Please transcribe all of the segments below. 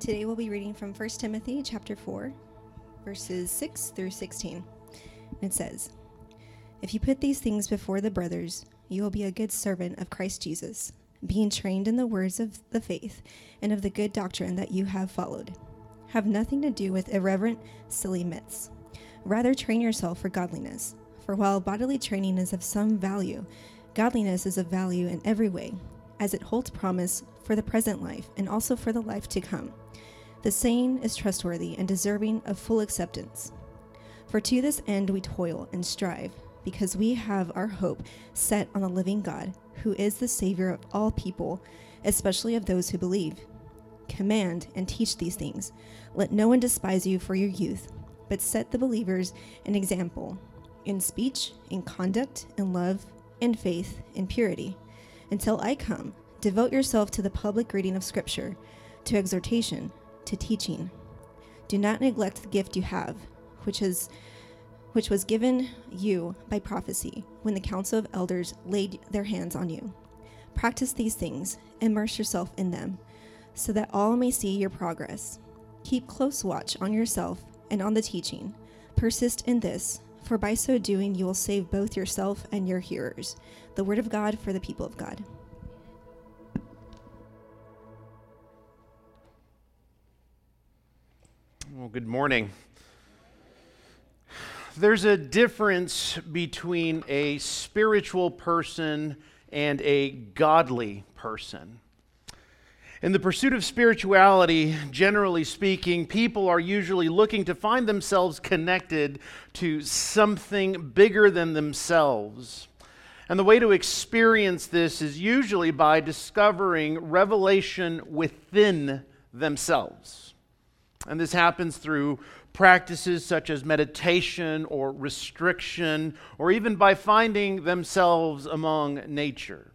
Today we'll be reading from 1 Timothy chapter 4, verses 6 through 16. It says, If you put these things before the brothers, you will be a good servant of Christ Jesus, being trained in the words of the faith and of the good doctrine that you have followed. Have nothing to do with irreverent, silly myths. Rather, train yourself for godliness. For while bodily training is of some value, godliness is of value in every way, as it holds promise for the present life and also for the life to come. The saying is trustworthy and deserving of full acceptance. For to this end we toil and strive, because we have our hope set on the living God, who is the Savior of all people, especially of those who believe. Command and teach these things. Let no one despise you for your youth, but set the believers an example in speech, in conduct, in love, in faith, in purity. Until I come, devote yourself to the public reading of Scripture, to exhortation, to teaching. Do not neglect the gift you have, which is which was given you by prophecy when the council of elders laid their hands on you. Practice these things, immerse yourself in them, so that all may see your progress. Keep close watch on yourself and on the teaching. Persist in this, for by so doing you will save both yourself and your hearers. The word of God for the people of God. Well, good morning. There's a difference between a spiritual person and a godly person. In the pursuit of spirituality, generally speaking, people are usually looking to find themselves connected to something bigger than themselves. And the way to experience this is usually by discovering revelation within themselves. And this happens through practices such as meditation or restriction, or even by finding themselves among nature.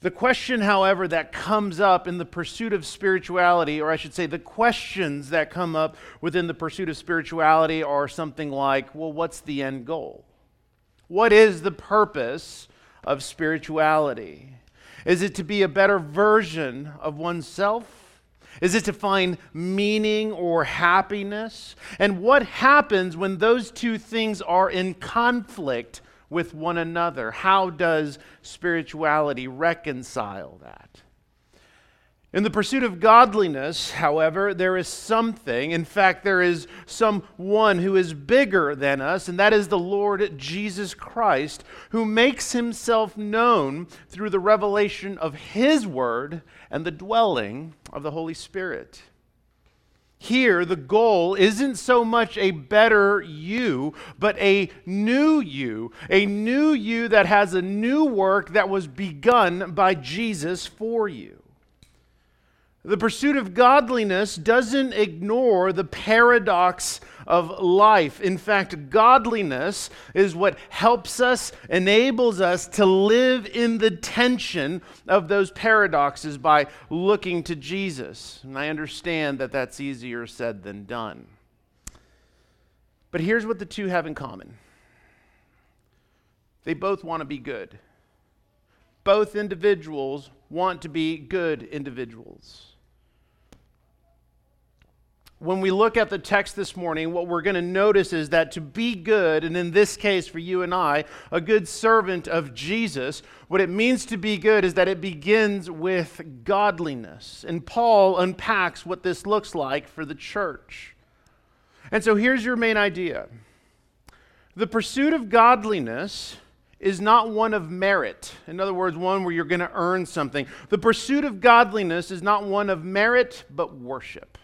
The question, however, that comes up in the pursuit of spirituality, or I should say, the questions that come up within the pursuit of spirituality are something like well, what's the end goal? What is the purpose of spirituality? Is it to be a better version of oneself? Is it to find meaning or happiness? And what happens when those two things are in conflict with one another? How does spirituality reconcile that? In the pursuit of godliness, however, there is something, in fact, there is someone who is bigger than us, and that is the Lord Jesus Christ, who makes himself known through the revelation of his word and the dwelling of the Holy Spirit. Here, the goal isn't so much a better you, but a new you, a new you that has a new work that was begun by Jesus for you. The pursuit of godliness doesn't ignore the paradox of life. In fact, godliness is what helps us, enables us to live in the tension of those paradoxes by looking to Jesus. And I understand that that's easier said than done. But here's what the two have in common they both want to be good. Both individuals want to be good individuals when we look at the text this morning, what we're going to notice is that to be good, and in this case for you and I, a good servant of Jesus, what it means to be good is that it begins with godliness. And Paul unpacks what this looks like for the church. And so here's your main idea the pursuit of godliness is not one of merit. In other words, one where you're going to earn something. The pursuit of godliness is not one of merit, but worship.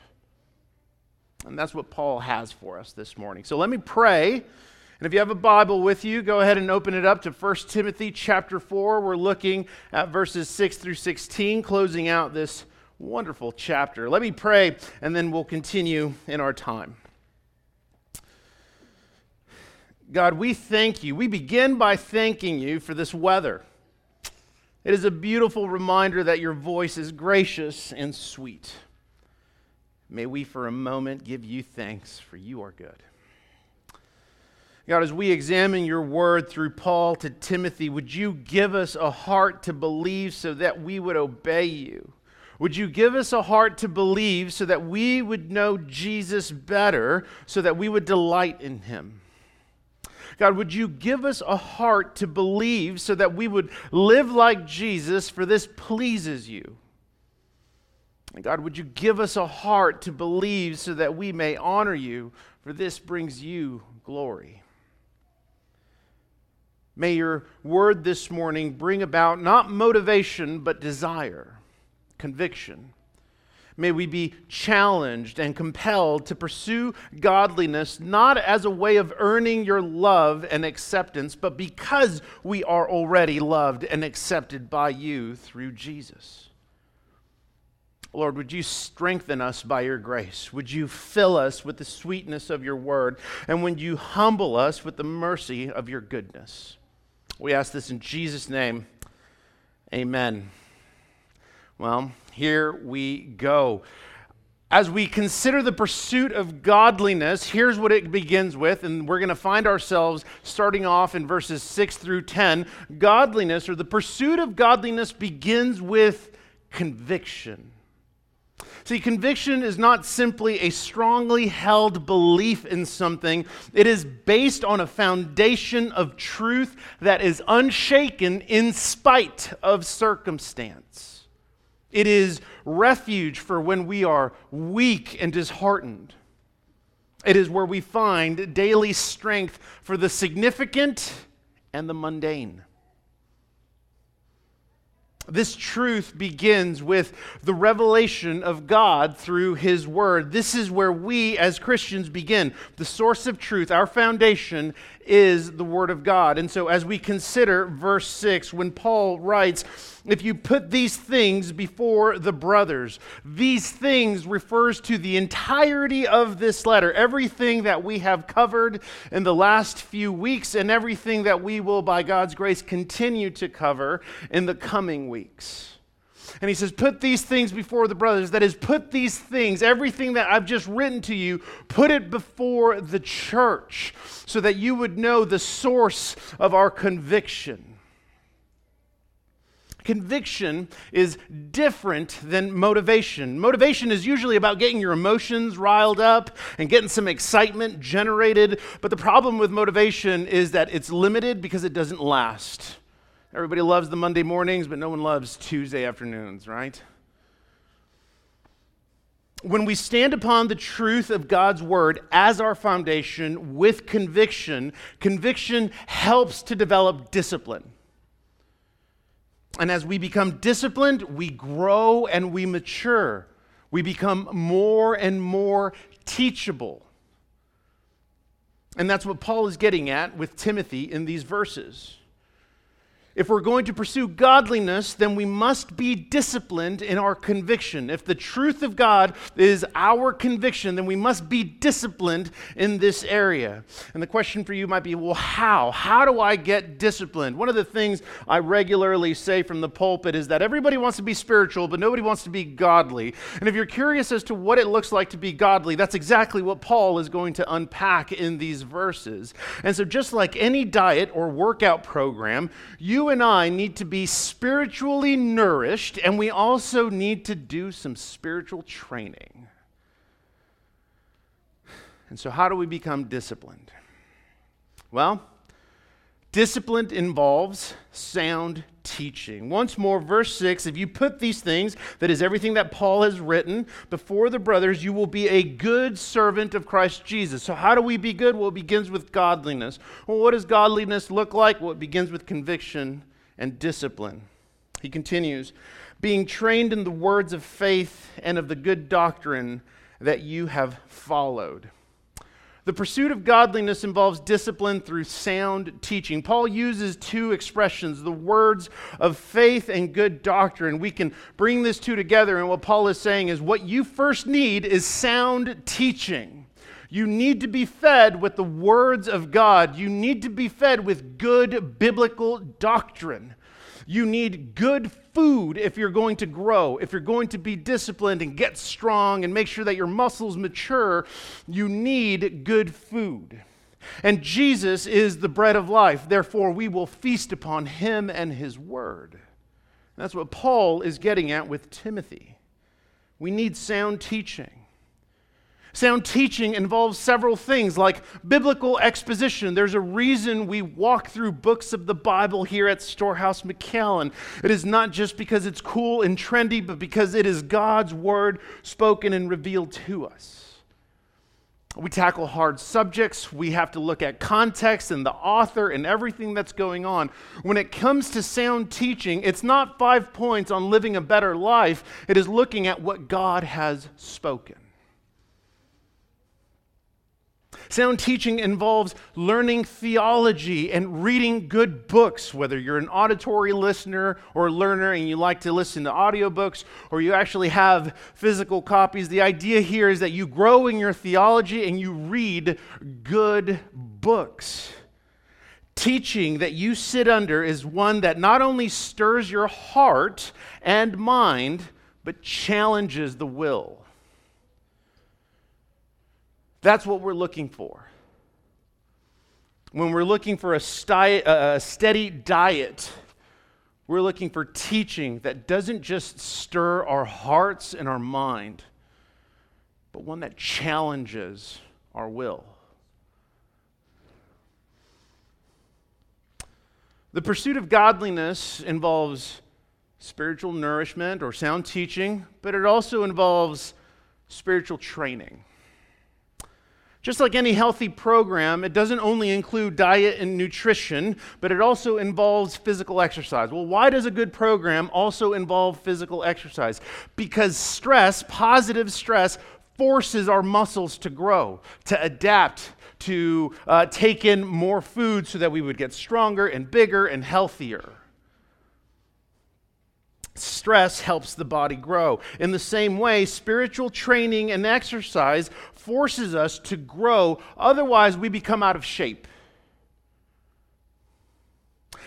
And that's what Paul has for us this morning. So let me pray. And if you have a Bible with you, go ahead and open it up to 1 Timothy chapter 4. We're looking at verses 6 through 16, closing out this wonderful chapter. Let me pray, and then we'll continue in our time. God, we thank you. We begin by thanking you for this weather. It is a beautiful reminder that your voice is gracious and sweet. May we for a moment give you thanks, for you are good. God, as we examine your word through Paul to Timothy, would you give us a heart to believe so that we would obey you? Would you give us a heart to believe so that we would know Jesus better, so that we would delight in him? God, would you give us a heart to believe so that we would live like Jesus, for this pleases you? God, would you give us a heart to believe so that we may honor you, for this brings you glory? May your word this morning bring about not motivation, but desire, conviction. May we be challenged and compelled to pursue godliness not as a way of earning your love and acceptance, but because we are already loved and accepted by you through Jesus. Lord, would you strengthen us by your grace? Would you fill us with the sweetness of your word? And would you humble us with the mercy of your goodness? We ask this in Jesus' name. Amen. Well, here we go. As we consider the pursuit of godliness, here's what it begins with, and we're going to find ourselves starting off in verses 6 through 10. Godliness, or the pursuit of godliness, begins with conviction. See, conviction is not simply a strongly held belief in something, it is based on a foundation of truth that is unshaken in spite of circumstance. It is refuge for when we are weak and disheartened. It is where we find daily strength for the significant and the mundane. This truth begins with the revelation of God through His Word. This is where we as Christians begin. The source of truth, our foundation, is the Word of God. And so, as we consider verse 6, when Paul writes, if you put these things before the brothers, these things refers to the entirety of this letter, everything that we have covered in the last few weeks, and everything that we will, by God's grace, continue to cover in the coming weeks. And he says, Put these things before the brothers. That is, put these things, everything that I've just written to you, put it before the church so that you would know the source of our conviction. Conviction is different than motivation. Motivation is usually about getting your emotions riled up and getting some excitement generated. But the problem with motivation is that it's limited because it doesn't last. Everybody loves the Monday mornings, but no one loves Tuesday afternoons, right? When we stand upon the truth of God's word as our foundation with conviction, conviction helps to develop discipline. And as we become disciplined, we grow and we mature. We become more and more teachable. And that's what Paul is getting at with Timothy in these verses. If we're going to pursue godliness, then we must be disciplined in our conviction. If the truth of God is our conviction, then we must be disciplined in this area. And the question for you might be well, how? How do I get disciplined? One of the things I regularly say from the pulpit is that everybody wants to be spiritual, but nobody wants to be godly. And if you're curious as to what it looks like to be godly, that's exactly what Paul is going to unpack in these verses. And so, just like any diet or workout program, you and I need to be spiritually nourished, and we also need to do some spiritual training. And so, how do we become disciplined? Well, discipline involves sound teaching. Once more, verse 6 if you put these things, that is everything that Paul has written, before the brothers, you will be a good servant of Christ Jesus. So, how do we be good? Well, it begins with godliness. Well, what does godliness look like? Well, it begins with conviction and discipline. He continues, being trained in the words of faith and of the good doctrine that you have followed. The pursuit of godliness involves discipline through sound teaching. Paul uses two expressions, the words of faith and good doctrine. We can bring this two together, and what Paul is saying is what you first need is sound teaching. You need to be fed with the words of God. You need to be fed with good biblical doctrine. You need good food if you're going to grow, if you're going to be disciplined and get strong and make sure that your muscles mature, you need good food. And Jesus is the bread of life. Therefore, we will feast upon him and his word. That's what Paul is getting at with Timothy. we need sound teaching. Sound teaching involves several things like biblical exposition. There's a reason we walk through books of the Bible here at Storehouse McAllen. It is not just because it's cool and trendy, but because it is God's word spoken and revealed to us. We tackle hard subjects. We have to look at context and the author and everything that's going on. When it comes to sound teaching, it's not five points on living a better life, it is looking at what God has spoken. Sound teaching involves learning theology and reading good books, whether you're an auditory listener or learner and you like to listen to audiobooks or you actually have physical copies. The idea here is that you grow in your theology and you read good books. Teaching that you sit under is one that not only stirs your heart and mind, but challenges the will. That's what we're looking for. When we're looking for a, a steady diet, we're looking for teaching that doesn't just stir our hearts and our mind, but one that challenges our will. The pursuit of godliness involves spiritual nourishment or sound teaching, but it also involves spiritual training. Just like any healthy program, it doesn't only include diet and nutrition, but it also involves physical exercise. Well, why does a good program also involve physical exercise? Because stress, positive stress, forces our muscles to grow, to adapt, to uh, take in more food so that we would get stronger and bigger and healthier. Stress helps the body grow. In the same way, spiritual training and exercise forces us to grow, otherwise, we become out of shape.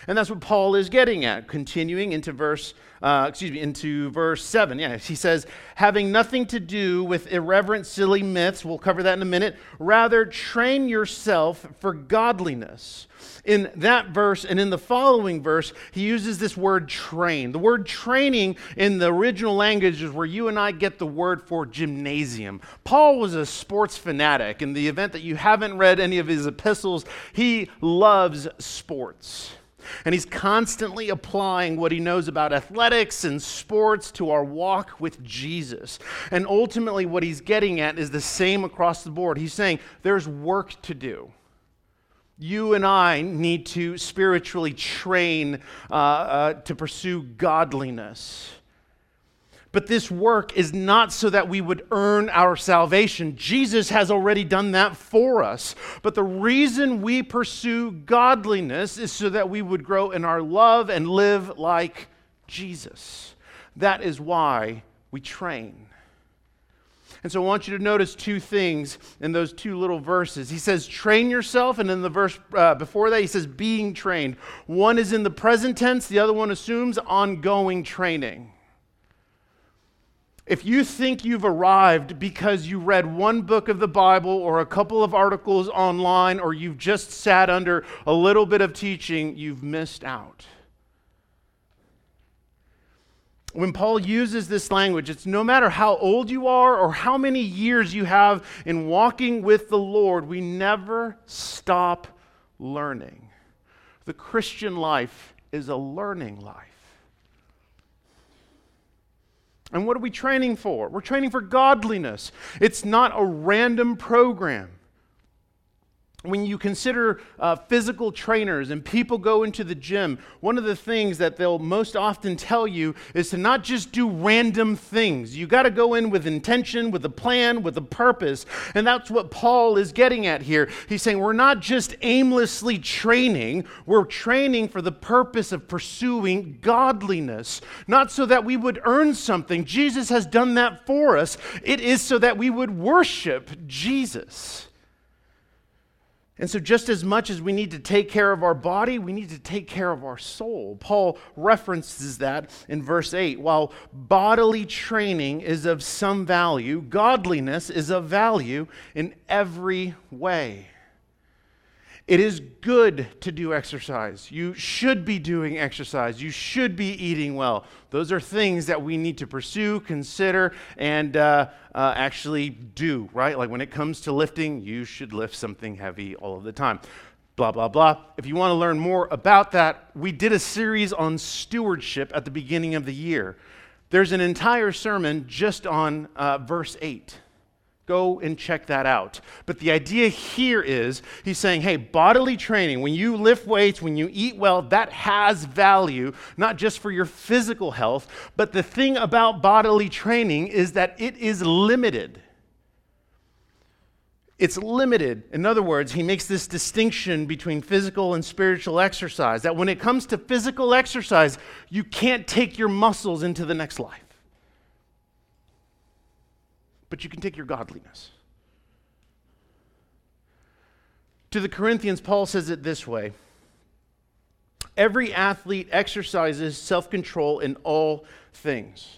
And that's what Paul is getting at, continuing into verse, uh, excuse me, into verse 7. Yeah, he says, having nothing to do with irreverent, silly myths, we'll cover that in a minute. Rather, train yourself for godliness. In that verse and in the following verse, he uses this word train. The word training in the original language is where you and I get the word for gymnasium. Paul was a sports fanatic. In the event that you haven't read any of his epistles, he loves sports. And he's constantly applying what he knows about athletics and sports to our walk with Jesus. And ultimately, what he's getting at is the same across the board. He's saying there's work to do. You and I need to spiritually train uh, uh, to pursue godliness. But this work is not so that we would earn our salvation. Jesus has already done that for us. But the reason we pursue godliness is so that we would grow in our love and live like Jesus. That is why we train. And so I want you to notice two things in those two little verses. He says, train yourself, and in the verse uh, before that, he says, being trained. One is in the present tense, the other one assumes ongoing training. If you think you've arrived because you read one book of the Bible or a couple of articles online or you've just sat under a little bit of teaching, you've missed out. When Paul uses this language, it's no matter how old you are or how many years you have in walking with the Lord, we never stop learning. The Christian life is a learning life. And what are we training for? We're training for godliness. It's not a random program when you consider uh, physical trainers and people go into the gym, one of the things that they'll most often tell you is to not just do random things. You got to go in with intention, with a plan, with a purpose. And that's what Paul is getting at here. He's saying we're not just aimlessly training, we're training for the purpose of pursuing godliness, not so that we would earn something. Jesus has done that for us, it is so that we would worship Jesus. And so, just as much as we need to take care of our body, we need to take care of our soul. Paul references that in verse 8. While bodily training is of some value, godliness is of value in every way. It is good to do exercise. You should be doing exercise. You should be eating well. Those are things that we need to pursue, consider, and uh, uh, actually do, right? Like when it comes to lifting, you should lift something heavy all of the time. Blah, blah, blah. If you want to learn more about that, we did a series on stewardship at the beginning of the year. There's an entire sermon just on uh, verse 8. Go and check that out. But the idea here is he's saying, hey, bodily training, when you lift weights, when you eat well, that has value, not just for your physical health, but the thing about bodily training is that it is limited. It's limited. In other words, he makes this distinction between physical and spiritual exercise. That when it comes to physical exercise, you can't take your muscles into the next life but you can take your godliness. To the Corinthians, Paul says it this way Every athlete exercises self control in all things.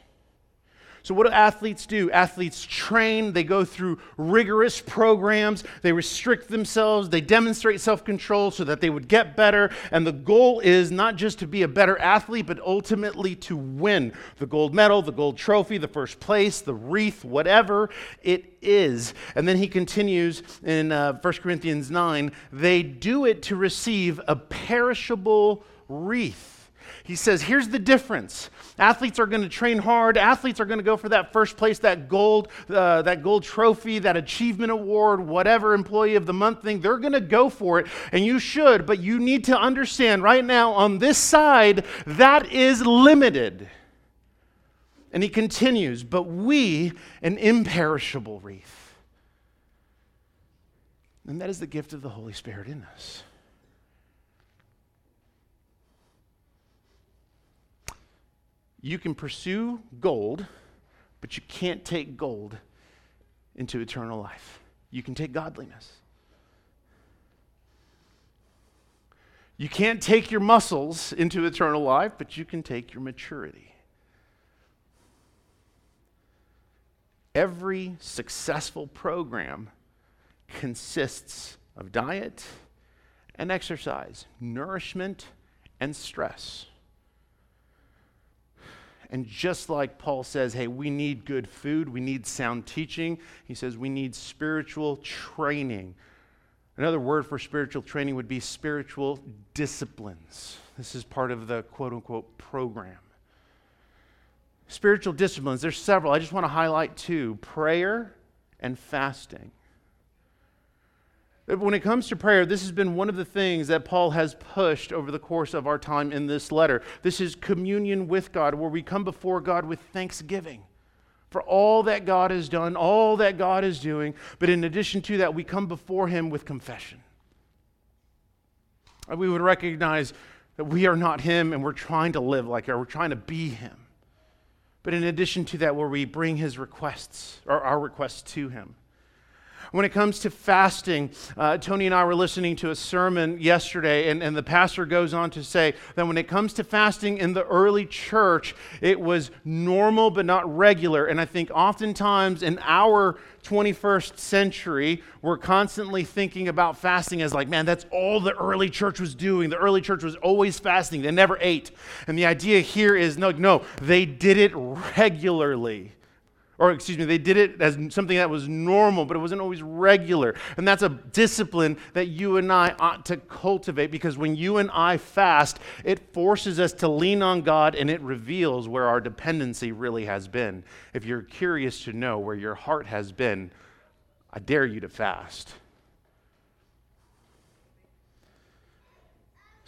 So, what do athletes do? Athletes train, they go through rigorous programs, they restrict themselves, they demonstrate self control so that they would get better. And the goal is not just to be a better athlete, but ultimately to win the gold medal, the gold trophy, the first place, the wreath, whatever it is. And then he continues in uh, 1 Corinthians 9 they do it to receive a perishable wreath he says, here's the difference. Athletes are going to train hard. Athletes are going to go for that first place, that gold, uh, that gold trophy, that achievement award, whatever employee of the month thing. They're going to go for it, and you should. But you need to understand right now on this side that is limited. And he continues, but we an imperishable wreath. And that is the gift of the Holy Spirit in us. You can pursue gold, but you can't take gold into eternal life. You can take godliness. You can't take your muscles into eternal life, but you can take your maturity. Every successful program consists of diet and exercise, nourishment and stress. And just like Paul says, hey, we need good food, we need sound teaching, he says we need spiritual training. Another word for spiritual training would be spiritual disciplines. This is part of the quote unquote program. Spiritual disciplines, there's several. I just want to highlight two prayer and fasting. Uh, when it comes to prayer, this has been one of the things that Paul has pushed over the course of our time in this letter. This is communion with God, where we come before God with thanksgiving for all that God has done, all that God is doing. But in addition to that, we come before Him with confession. We would recognize that we are not Him and we're trying to live like Him, we're trying to be Him. But in addition to that, where we bring His requests, or our requests to Him. When it comes to fasting, uh, Tony and I were listening to a sermon yesterday, and, and the pastor goes on to say that when it comes to fasting in the early church, it was normal but not regular. And I think oftentimes in our 21st century, we're constantly thinking about fasting as like, man, that's all the early church was doing. The early church was always fasting, they never ate. And the idea here is no, no, they did it regularly or excuse me, they did it as something that was normal, but it wasn't always regular. And that's a discipline that you and I ought to cultivate because when you and I fast, it forces us to lean on God and it reveals where our dependency really has been. If you're curious to know where your heart has been, I dare you to fast.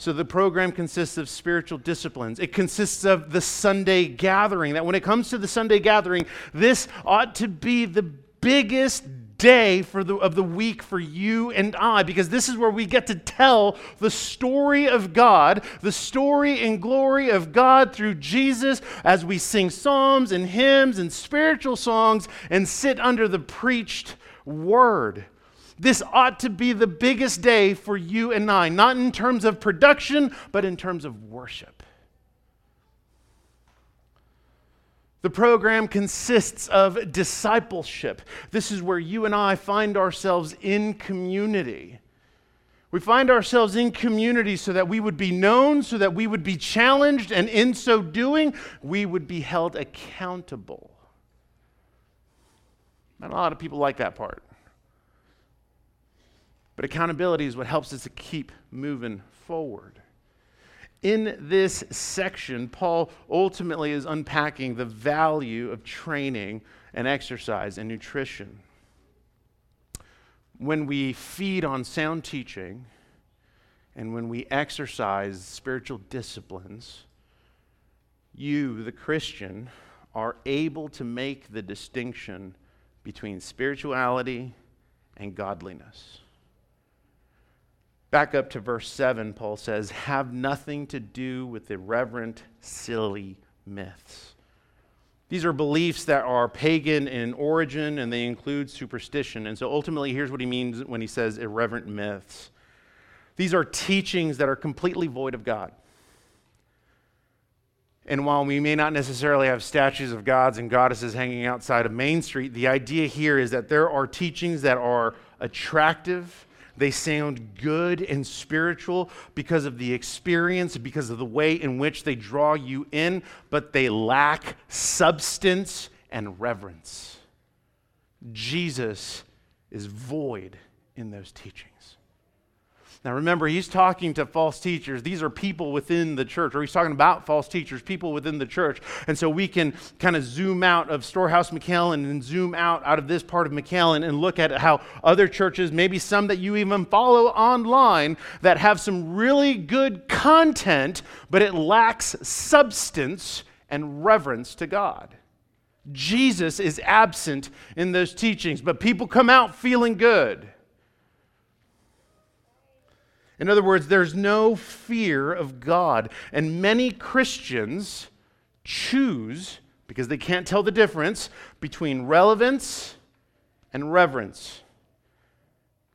So the program consists of spiritual disciplines. It consists of the Sunday gathering. That when it comes to the Sunday gathering, this ought to be the biggest day for the, of the week for you and I, because this is where we get to tell the story of God, the story and glory of God through Jesus as we sing psalms and hymns and spiritual songs and sit under the preached word. This ought to be the biggest day for you and I, not in terms of production, but in terms of worship. The program consists of discipleship. This is where you and I find ourselves in community. We find ourselves in community so that we would be known, so that we would be challenged, and in so doing, we would be held accountable. Not a lot of people like that part. But accountability is what helps us to keep moving forward. In this section, Paul ultimately is unpacking the value of training and exercise and nutrition when we feed on sound teaching and when we exercise spiritual disciplines, you, the Christian, are able to make the distinction between spirituality and godliness. Back up to verse 7, Paul says, Have nothing to do with irreverent, silly myths. These are beliefs that are pagan in origin and they include superstition. And so ultimately, here's what he means when he says irreverent myths these are teachings that are completely void of God. And while we may not necessarily have statues of gods and goddesses hanging outside of Main Street, the idea here is that there are teachings that are attractive they sound good and spiritual because of the experience, because of the way in which they draw you in, but they lack substance and reverence. Jesus is void in those teachings. Now remember, he's talking to false teachers. These are people within the church, or he's talking about false teachers, people within the church. And so we can kind of zoom out of Storehouse McAllen and zoom out out of this part of McAllen and look at how other churches, maybe some that you even follow online, that have some really good content, but it lacks substance and reverence to God. Jesus is absent in those teachings, but people come out feeling good. In other words, there's no fear of God. And many Christians choose, because they can't tell the difference, between relevance and reverence.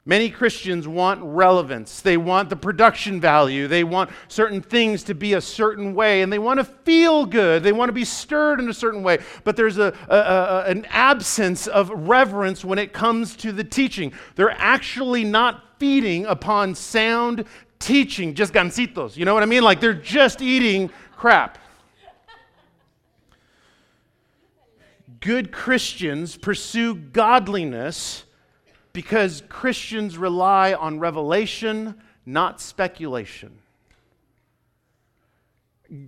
Many Christians want relevance. They want the production value. They want certain things to be a certain way, and they want to feel good. They want to be stirred in a certain way. But there's a, a, a, an absence of reverence when it comes to the teaching. They're actually not feeding upon sound teaching, just Gansitos. You know what I mean? Like they're just eating crap. Good Christians pursue godliness because Christians rely on revelation, not speculation.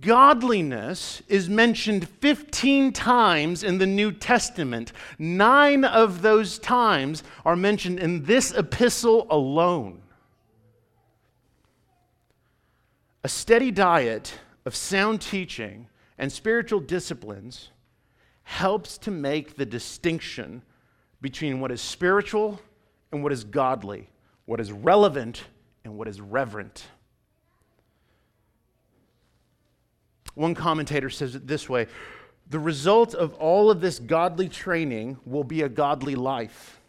Godliness is mentioned 15 times in the New Testament. Nine of those times are mentioned in this epistle alone. A steady diet of sound teaching and spiritual disciplines helps to make the distinction between what is spiritual and what is godly, what is relevant and what is reverent. One commentator says it this way The result of all of this godly training will be a godly life.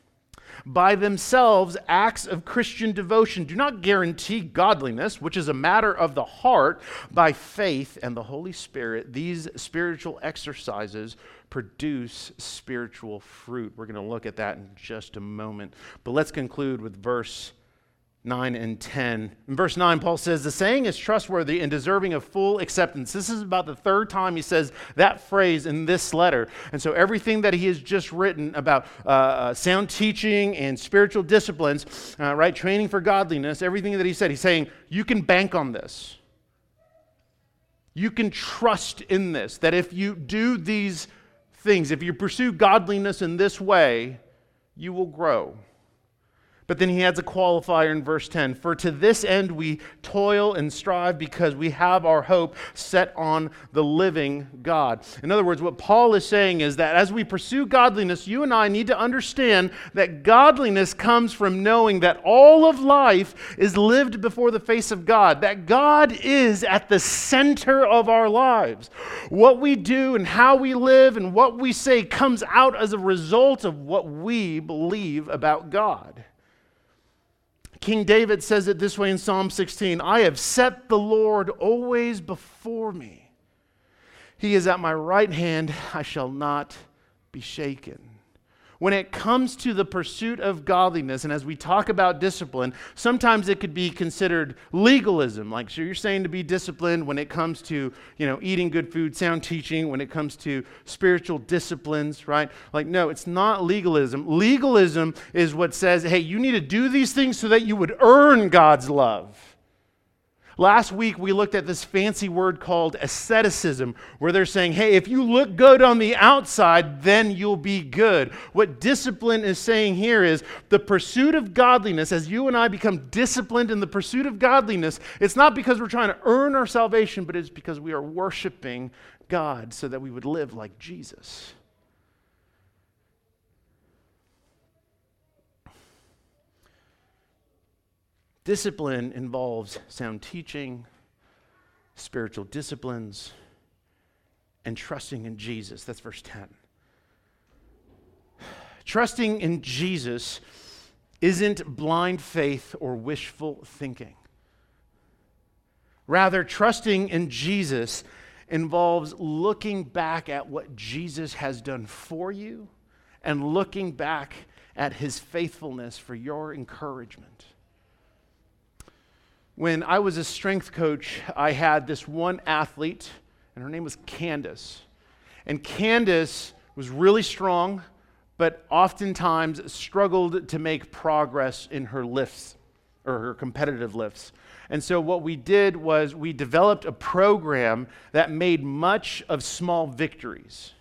By themselves, acts of Christian devotion do not guarantee godliness, which is a matter of the heart. By faith and the Holy Spirit, these spiritual exercises produce spiritual fruit. We're going to look at that in just a moment. But let's conclude with verse 9 and 10. In verse 9, Paul says, The saying is trustworthy and deserving of full acceptance. This is about the third time he says that phrase in this letter. And so, everything that he has just written about uh, uh, sound teaching and spiritual disciplines, uh, right, training for godliness, everything that he said, he's saying, You can bank on this. You can trust in this, that if you do these things, if you pursue godliness in this way, you will grow. But then he adds a qualifier in verse 10 For to this end we toil and strive because we have our hope set on the living God. In other words, what Paul is saying is that as we pursue godliness, you and I need to understand that godliness comes from knowing that all of life is lived before the face of God, that God is at the center of our lives. What we do and how we live and what we say comes out as a result of what we believe about God. King David says it this way in Psalm 16 I have set the Lord always before me. He is at my right hand, I shall not be shaken. When it comes to the pursuit of godliness, and as we talk about discipline, sometimes it could be considered legalism. Like, so you're saying to be disciplined when it comes to, you know, eating good food, sound teaching, when it comes to spiritual disciplines, right? Like, no, it's not legalism. Legalism is what says, hey, you need to do these things so that you would earn God's love. Last week, we looked at this fancy word called asceticism, where they're saying, hey, if you look good on the outside, then you'll be good. What discipline is saying here is the pursuit of godliness, as you and I become disciplined in the pursuit of godliness, it's not because we're trying to earn our salvation, but it's because we are worshiping God so that we would live like Jesus. Discipline involves sound teaching, spiritual disciplines, and trusting in Jesus. That's verse 10. Trusting in Jesus isn't blind faith or wishful thinking. Rather, trusting in Jesus involves looking back at what Jesus has done for you and looking back at his faithfulness for your encouragement. When I was a strength coach, I had this one athlete, and her name was Candace. And Candace was really strong, but oftentimes struggled to make progress in her lifts or her competitive lifts. And so, what we did was we developed a program that made much of small victories.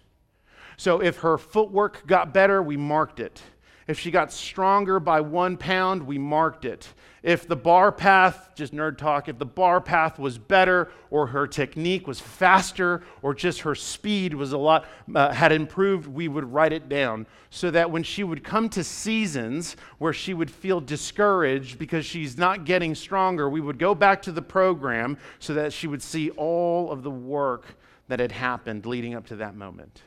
So, if her footwork got better, we marked it. If she got stronger by one pound, we marked it. If the bar path, just nerd talk, if the bar path was better or her technique was faster or just her speed was a lot, uh, had improved, we would write it down so that when she would come to seasons where she would feel discouraged because she's not getting stronger, we would go back to the program so that she would see all of the work that had happened leading up to that moment.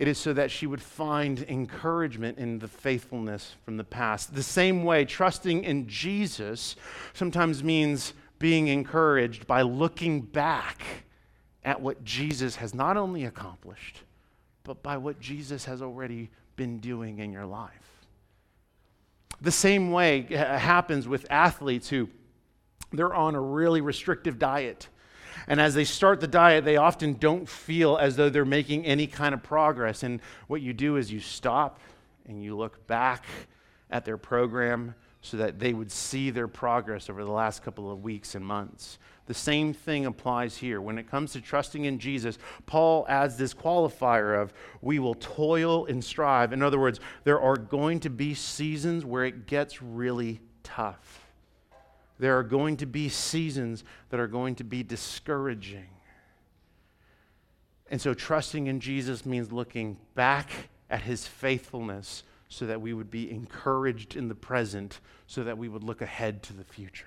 It is so that she would find encouragement in the faithfulness from the past. The same way, trusting in Jesus sometimes means being encouraged by looking back at what Jesus has not only accomplished, but by what Jesus has already been doing in your life. The same way happens with athletes who they're on a really restrictive diet and as they start the diet, they often don't feel as though they're making any kind of progress. And what you do is you stop and you look back at their program so that they would see their progress over the last couple of weeks and months. The same thing applies here. When it comes to trusting in Jesus, Paul adds this qualifier of we will toil and strive. In other words, there are going to be seasons where it gets really tough there are going to be seasons that are going to be discouraging. And so, trusting in Jesus means looking back at his faithfulness so that we would be encouraged in the present, so that we would look ahead to the future.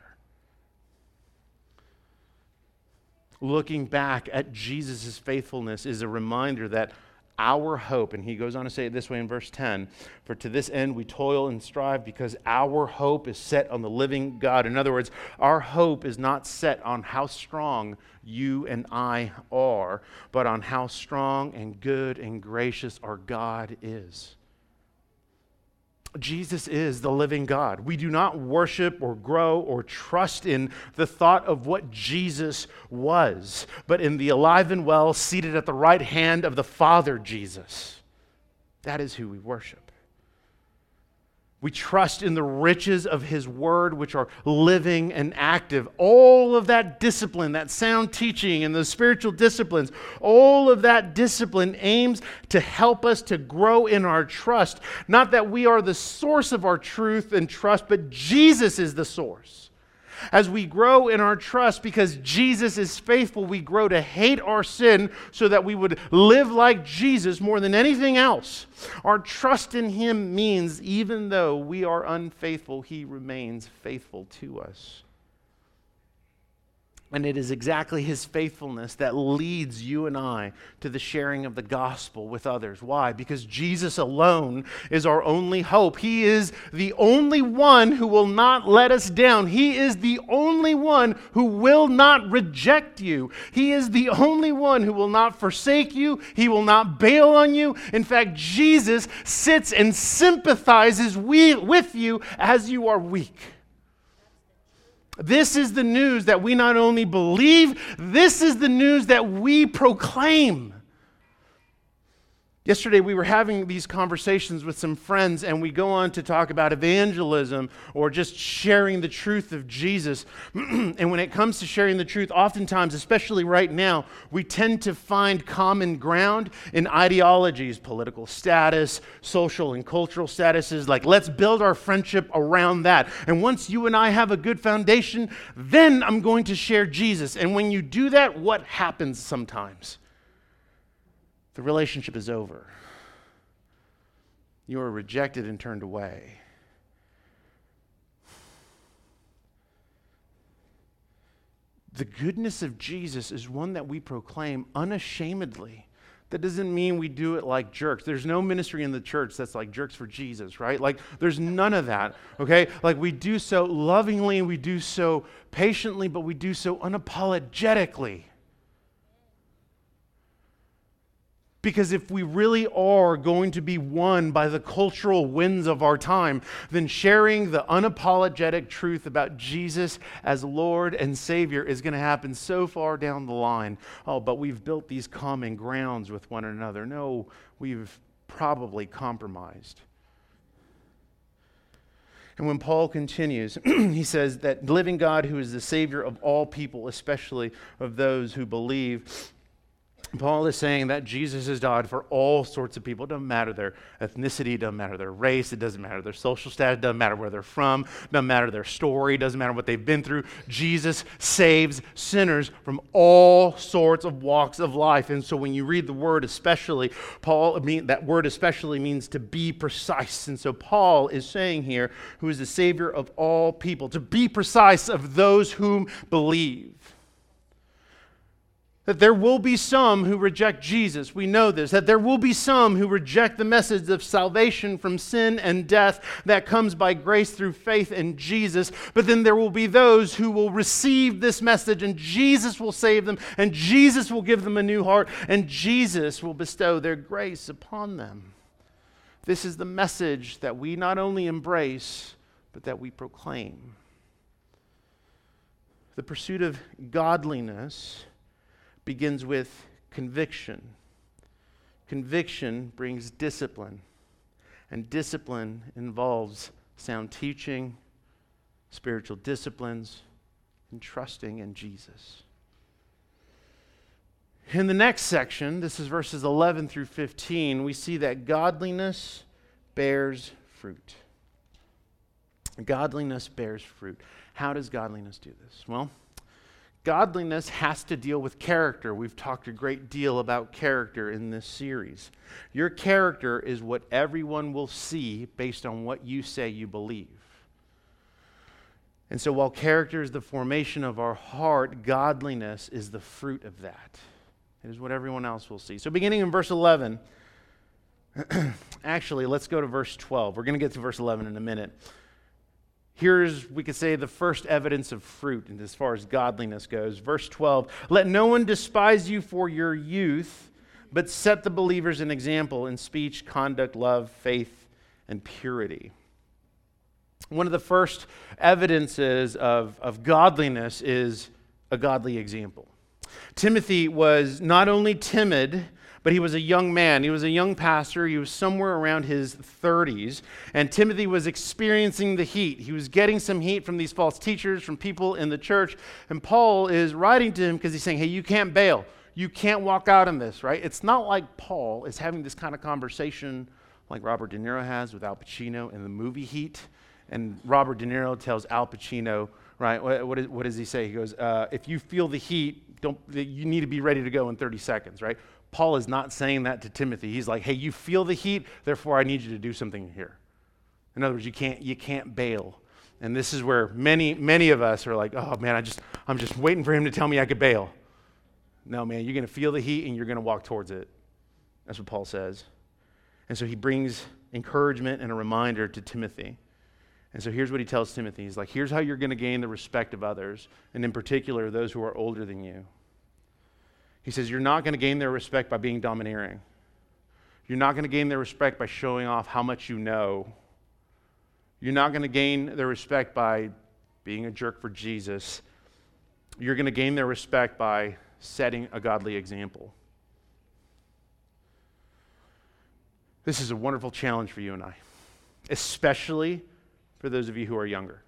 Looking back at Jesus' faithfulness is a reminder that our hope, and he goes on to say it this way in verse 10 For to this end we toil and strive because our hope is set on the living God. In other words, our hope is not set on how strong you and I are, but on how strong and good and gracious our God is. Jesus is the living God. We do not worship or grow or trust in the thought of what Jesus was, but in the alive and well, seated at the right hand of the Father Jesus. That is who we worship. We trust in the riches of His Word, which are living and active. All of that discipline, that sound teaching, and the spiritual disciplines, all of that discipline aims to help us to grow in our trust. Not that we are the source of our truth and trust, but Jesus is the source. As we grow in our trust because Jesus is faithful, we grow to hate our sin so that we would live like Jesus more than anything else. Our trust in Him means even though we are unfaithful, He remains faithful to us. And it is exactly his faithfulness that leads you and I to the sharing of the gospel with others. Why? Because Jesus alone is our only hope. He is the only one who will not let us down. He is the only one who will not reject you. He is the only one who will not forsake you. He will not bail on you. In fact, Jesus sits and sympathizes with you as you are weak. This is the news that we not only believe, this is the news that we proclaim. Yesterday, we were having these conversations with some friends, and we go on to talk about evangelism or just sharing the truth of Jesus. and when it comes to sharing the truth, oftentimes, especially right now, we tend to find common ground in ideologies, political status, social and cultural statuses. Like, let's build our friendship around that. And once you and I have a good foundation, then I'm going to share Jesus. And when you do that, what happens sometimes? The relationship is over. You are rejected and turned away. The goodness of Jesus is one that we proclaim unashamedly. That doesn't mean we do it like jerks. There's no ministry in the church that's like jerks for Jesus, right? Like, there's none of that, okay? Like, we do so lovingly, we do so patiently, but we do so unapologetically. Because if we really are going to be won by the cultural winds of our time, then sharing the unapologetic truth about Jesus as Lord and Savior is going to happen so far down the line. Oh, but we've built these common grounds with one another. No, we've probably compromised. And when Paul continues, he says that living God, who is the Savior of all people, especially of those who believe, Paul is saying that Jesus has died for all sorts of people. It doesn't matter their ethnicity, doesn't matter their race, it doesn't matter their social status, doesn't matter where they're from, doesn't matter their story, doesn't matter what they've been through. Jesus saves sinners from all sorts of walks of life. And so when you read the word especially, Paul, I mean, that word especially means to be precise. And so Paul is saying here, who is the Savior of all people, to be precise of those whom believe. That there will be some who reject Jesus. We know this. That there will be some who reject the message of salvation from sin and death that comes by grace through faith in Jesus. But then there will be those who will receive this message and Jesus will save them and Jesus will give them a new heart and Jesus will bestow their grace upon them. This is the message that we not only embrace, but that we proclaim. The pursuit of godliness begins with conviction. Conviction brings discipline, and discipline involves sound teaching, spiritual disciplines, and trusting in Jesus. In the next section, this is verses 11 through 15, we see that godliness bears fruit. Godliness bears fruit. How does godliness do this? Well, Godliness has to deal with character. We've talked a great deal about character in this series. Your character is what everyone will see based on what you say you believe. And so, while character is the formation of our heart, godliness is the fruit of that. It is what everyone else will see. So, beginning in verse 11, actually, let's go to verse 12. We're going to get to verse 11 in a minute. Here's, we could say, the first evidence of fruit as far as godliness goes. Verse 12 Let no one despise you for your youth, but set the believers an example in speech, conduct, love, faith, and purity. One of the first evidences of, of godliness is a godly example. Timothy was not only timid, but he was a young man. He was a young pastor. He was somewhere around his 30s. And Timothy was experiencing the heat. He was getting some heat from these false teachers, from people in the church. And Paul is writing to him because he's saying, hey, you can't bail. You can't walk out on this, right? It's not like Paul is having this kind of conversation like Robert De Niro has with Al Pacino in the movie Heat. And Robert De Niro tells Al Pacino, right, what, what, is, what does he say? He goes, uh, if you feel the heat, don't, you need to be ready to go in 30 seconds, right? Paul is not saying that to Timothy. He's like, hey, you feel the heat, therefore I need you to do something here. In other words, you can't, you can't bail. And this is where many, many of us are like, oh man, I just, I'm just waiting for him to tell me I could bail. No, man, you're going to feel the heat and you're going to walk towards it. That's what Paul says. And so he brings encouragement and a reminder to Timothy. And so here's what he tells Timothy. He's like, here's how you're going to gain the respect of others, and in particular, those who are older than you. He says, You're not going to gain their respect by being domineering. You're not going to gain their respect by showing off how much you know. You're not going to gain their respect by being a jerk for Jesus. You're going to gain their respect by setting a godly example. This is a wonderful challenge for you and I, especially for those of you who are younger.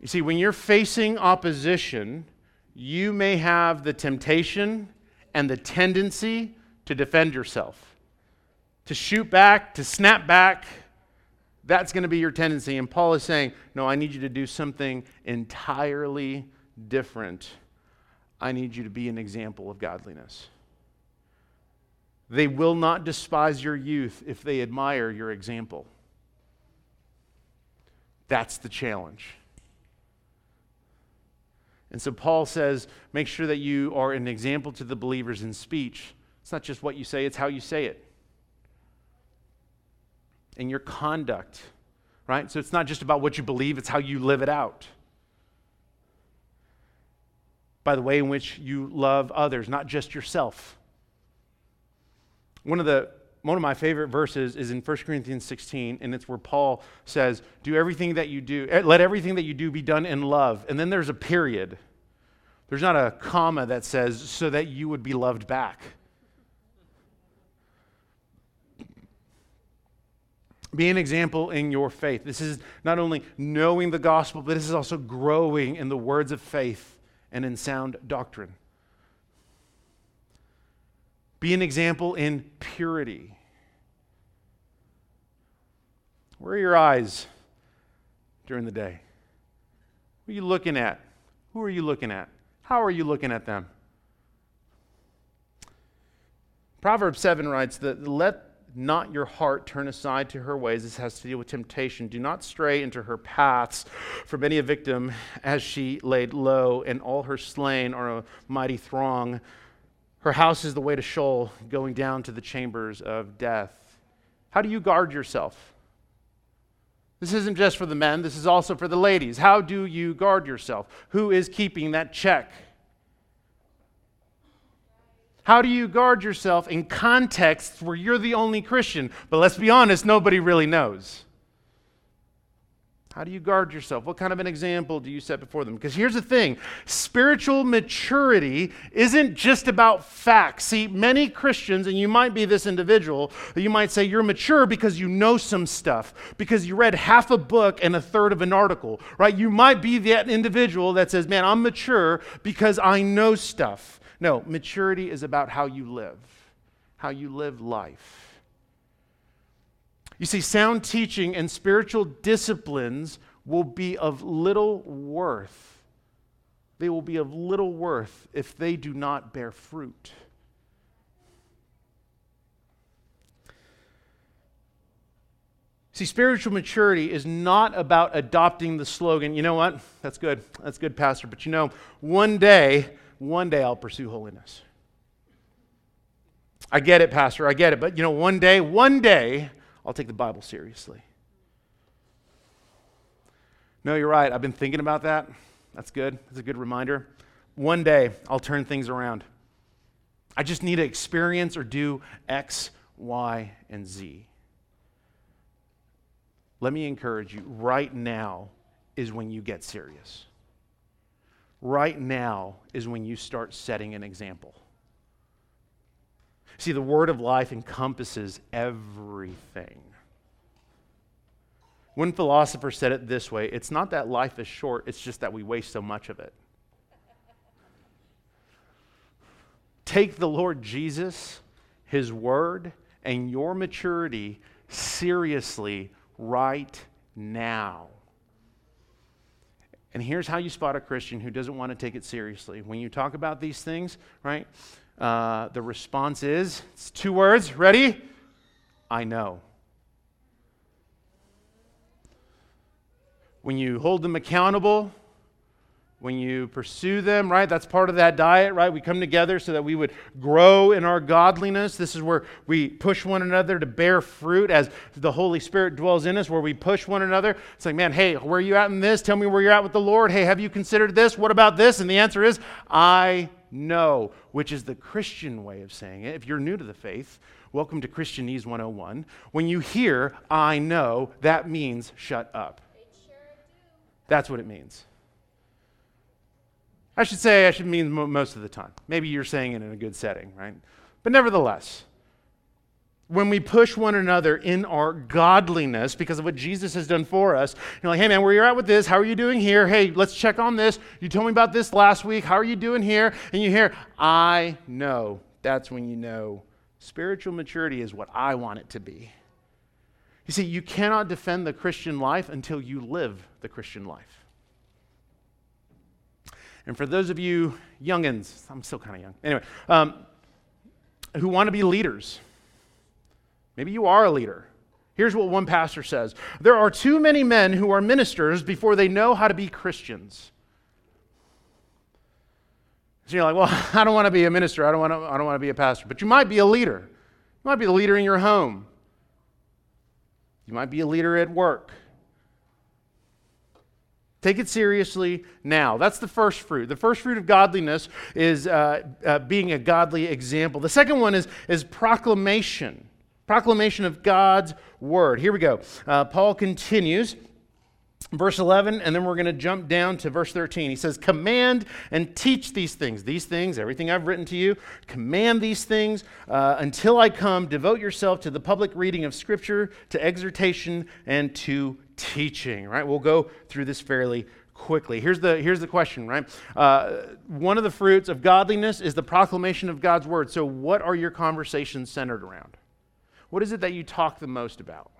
You see, when you're facing opposition, you may have the temptation and the tendency to defend yourself, to shoot back, to snap back. That's going to be your tendency. And Paul is saying, No, I need you to do something entirely different. I need you to be an example of godliness. They will not despise your youth if they admire your example. That's the challenge. And so Paul says, make sure that you are an example to the believers in speech. It's not just what you say, it's how you say it. And your conduct, right? So it's not just about what you believe, it's how you live it out. By the way in which you love others, not just yourself. One of the one of my favorite verses is in 1 Corinthians 16, and it's where Paul says, Do everything that you do, eh, let everything that you do be done in love. And then there's a period. There's not a comma that says, so that you would be loved back. Be an example in your faith. This is not only knowing the gospel, but this is also growing in the words of faith and in sound doctrine. Be an example in purity. Where are your eyes during the day? What are you looking at? Who are you looking at? How are you looking at them? Proverbs 7 writes that let not your heart turn aside to her ways. This has to deal with temptation. Do not stray into her paths, for many a victim as she laid low, and all her slain are a mighty throng. Her house is the way to Sheol, going down to the chambers of death. How do you guard yourself? This isn't just for the men, this is also for the ladies. How do you guard yourself? Who is keeping that check? How do you guard yourself in contexts where you're the only Christian? But let's be honest, nobody really knows. How do you guard yourself? What kind of an example do you set before them? Because here's the thing spiritual maturity isn't just about facts. See, many Christians, and you might be this individual, you might say you're mature because you know some stuff, because you read half a book and a third of an article, right? You might be that individual that says, man, I'm mature because I know stuff. No, maturity is about how you live, how you live life. You see, sound teaching and spiritual disciplines will be of little worth. They will be of little worth if they do not bear fruit. See, spiritual maturity is not about adopting the slogan, you know what? That's good. That's good, Pastor. But you know, one day, one day I'll pursue holiness. I get it, Pastor. I get it. But you know, one day, one day, I'll take the Bible seriously. No, you're right. I've been thinking about that. That's good. That's a good reminder. One day, I'll turn things around. I just need to experience or do X, Y, and Z. Let me encourage you right now is when you get serious. Right now is when you start setting an example. See, the word of life encompasses everything. One philosopher said it this way it's not that life is short, it's just that we waste so much of it. Take the Lord Jesus, His Word, and your maturity seriously right now. And here's how you spot a Christian who doesn't want to take it seriously. When you talk about these things, right, uh, the response is it's two words. Ready? I know. when you hold them accountable, when you pursue them, right? That's part of that diet, right? We come together so that we would grow in our godliness. This is where we push one another to bear fruit as the Holy Spirit dwells in us, where we push one another. It's like, man, hey, where are you at in this? Tell me where you're at with the Lord. Hey, have you considered this? What about this? And the answer is, I know, which is the Christian way of saying it. If you're new to the faith, welcome to Christianese 101. When you hear, I know, that means shut up. That's what it means. I should say, I should mean most of the time. Maybe you're saying it in a good setting, right? But nevertheless, when we push one another in our godliness because of what Jesus has done for us, you're like, hey man, where you're at with this? How are you doing here? Hey, let's check on this. You told me about this last week. How are you doing here? And you hear, I know. That's when you know spiritual maturity is what I want it to be. You see, you cannot defend the Christian life until you live the Christian life. And for those of you youngins, I'm still kind of young. Anyway, um, who want to be leaders, maybe you are a leader. Here's what one pastor says There are too many men who are ministers before they know how to be Christians. So you're like, well, I don't want to be a minister. I don't want to, I don't want to be a pastor. But you might be a leader. You might be the leader in your home. You might be a leader at work. Take it seriously now. That's the first fruit. The first fruit of godliness is uh, uh, being a godly example. The second one is, is proclamation. Proclamation of God's word. Here we go. Uh, Paul continues verse 11, and then we're going to jump down to verse 13. He says, Command and teach these things. These things, everything I've written to you, command these things uh, until I come. Devote yourself to the public reading of Scripture, to exhortation, and to teaching. Right? We'll go through this fairly quickly. Here's the, here's the question, right? Uh, one of the fruits of godliness is the proclamation of God's word. So, what are your conversations centered around? What is it that you talk the most about?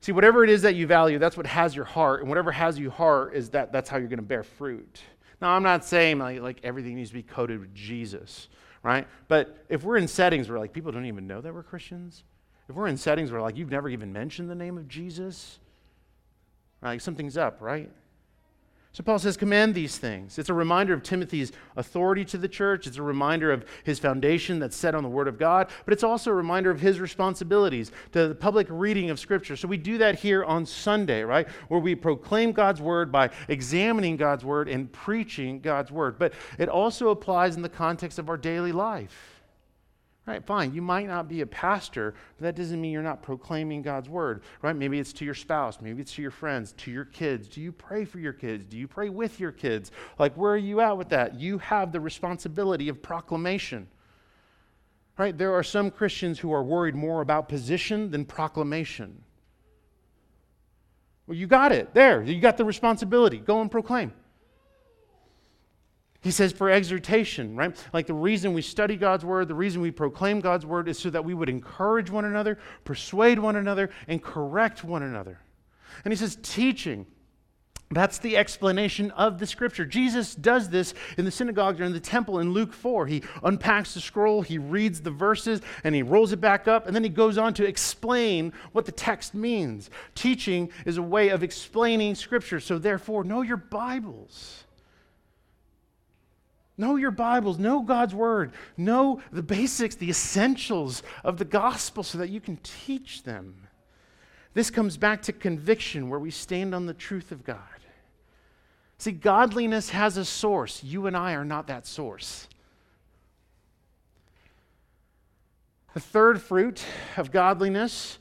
See, whatever it is that you value, that's what has your heart. And whatever has your heart is that that's how you're going to bear fruit. Now, I'm not saying like, like everything needs to be coated with Jesus, right? But if we're in settings where like people don't even know that we're Christians, if we're in settings where like you've never even mentioned the name of Jesus, like something's up, right? So Paul says, command these things. It's a reminder of Timothy's authority to the church. It's a reminder of his foundation that's set on the Word of God, but it's also a reminder of his responsibilities to the public reading of Scripture. So we do that here on Sunday, right? Where we proclaim God's Word by examining God's Word and preaching God's Word. But it also applies in the context of our daily life. Right, fine. You might not be a pastor, but that doesn't mean you're not proclaiming God's word, right? Maybe it's to your spouse, maybe it's to your friends, to your kids. Do you pray for your kids? Do you pray with your kids? Like, where are you at with that? You have the responsibility of proclamation. Right? There are some Christians who are worried more about position than proclamation. Well, you got it. There. You got the responsibility. Go and proclaim. He says for exhortation, right? Like the reason we study God's word, the reason we proclaim God's word is so that we would encourage one another, persuade one another, and correct one another. And he says teaching. That's the explanation of the scripture. Jesus does this in the synagogue or in the temple in Luke 4. He unpacks the scroll, he reads the verses, and he rolls it back up, and then he goes on to explain what the text means. Teaching is a way of explaining scripture, so therefore, know your Bibles. Know your Bibles, know God's Word, know the basics, the essentials of the gospel so that you can teach them. This comes back to conviction, where we stand on the truth of God. See, godliness has a source. You and I are not that source. The third fruit of godliness